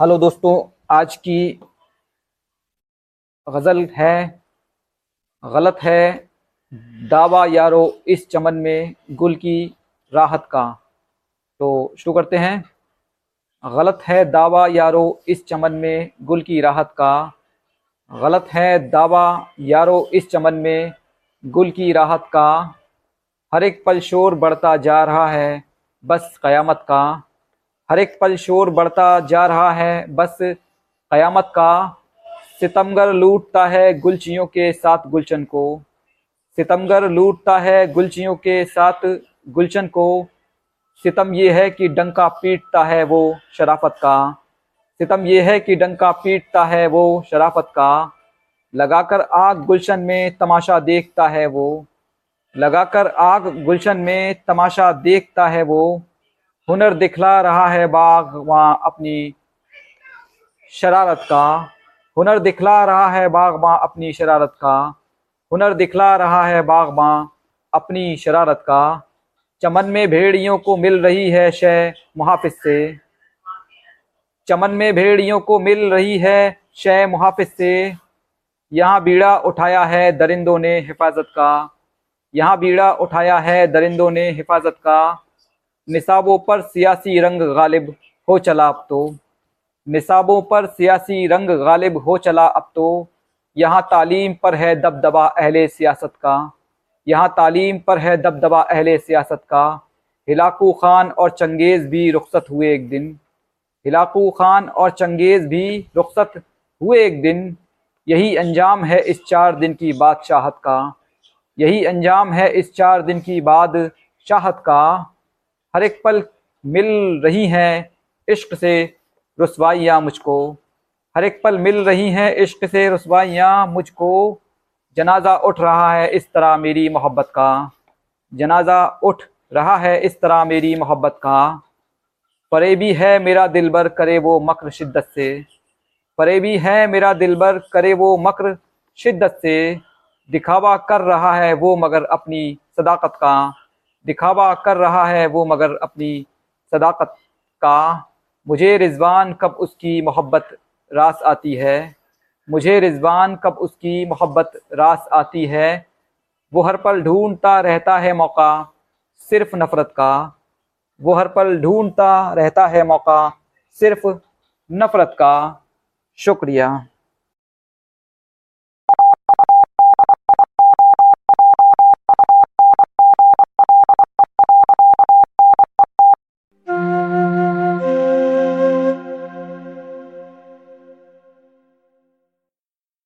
Hello दोस्तों, आज की गज़ल है, गलत है, दावा यारो इस चमन में गुल की राहत का। तो शुरू करते हैं। गलत है दावा यारो इस चमन में गुल की राहत का। गलत है दावा यारो इस चमन में गुल की राहत का। हर एक पल शोर बढ़ता जा रहा है, बस क़यामत का। हर एक पल शोर बढ़ता जा रहा है। बस क़यामत का सितमगर लूटता है गुलचियों के साथ गुलशन को। सितमगर लूटता है गुलचियों के साथ गुलशन को। सितम ये है कि डंका पीटता है वो शराफत का। सितम ये है कि डंका पीटता है वो शराफत का। लगाकर आग गुलशन में तमाशा देखता है वो। लगाकर आग गुलशन में तमाशा देखता है वो। हुनर दिखला रहा है बाग, वहाँ अपनी शरारत का। हुनर दिखला रहा है बाग अपनी शरारत का। हुनर दिखला रहा है बाग अपनी शरारत का। चमन में भेड़ियों को मिल रही है शय मुहाफिज से। चमन में भेड़ियों को मिल रही है शय मुहाफिज से। यहाँ बीड़ा उठाया है दरिंदों ने हिफाजत का। यहाँ बीड़ा उठाया है दरिंदों ने हिफाजत का। निसाबों पर सियासी रंग गालिब हो चला अब तो। निसाबों पर सियासी रंग गालिब हो चला अब तो। यहाँ तालीम पर है दबदबा अहले सियासत का। यहाँ तालीम पर है दबदबा अहले सियासत का। हिलाकू खान और चंगेज़ भी रुखसत हुए एक दिन। हिलाकू खान और चंगेज़ भी रुखसत हुए एक दिन। यही अंजाम है इस चार दिन की बादशाहत का। यही अंजाम है इस चार दिन की बादशाहत का। हर एक पल मिल रही हैं इश्क से रसवाइयाँ मुझको। हर एक पल मिल रही हैं इश्क से रसवाइयाँ मुझको। जनाजा उठ रहा है इस तरह मेरी मोहब्बत का। जनाजा उठ रहा है इस तरह मेरी मोहब्बत का। परे भी है मेरा दिलबर करे वो मक्र शिद्दत से। परे भी है मेरा दिलबर करे वो मकर शिद्दत से। दिखावा कर रहा है वो मगर अपनी सदाकत का। दिखावा कर रहा है वो मगर अपनी सदाकत का। मुझे रिजवान कब उसकी मोहब्बत रास आती है? मुझे रिजवान कब उसकी मोहब्बत रास आती है? वो हर पल ढूंढता रहता है मौका, सिर्फ़ नफ़रत का। वो हर पल ढूंढता रहता है मौका, सिर्फ़ नफ़रत का। शुक्रिया।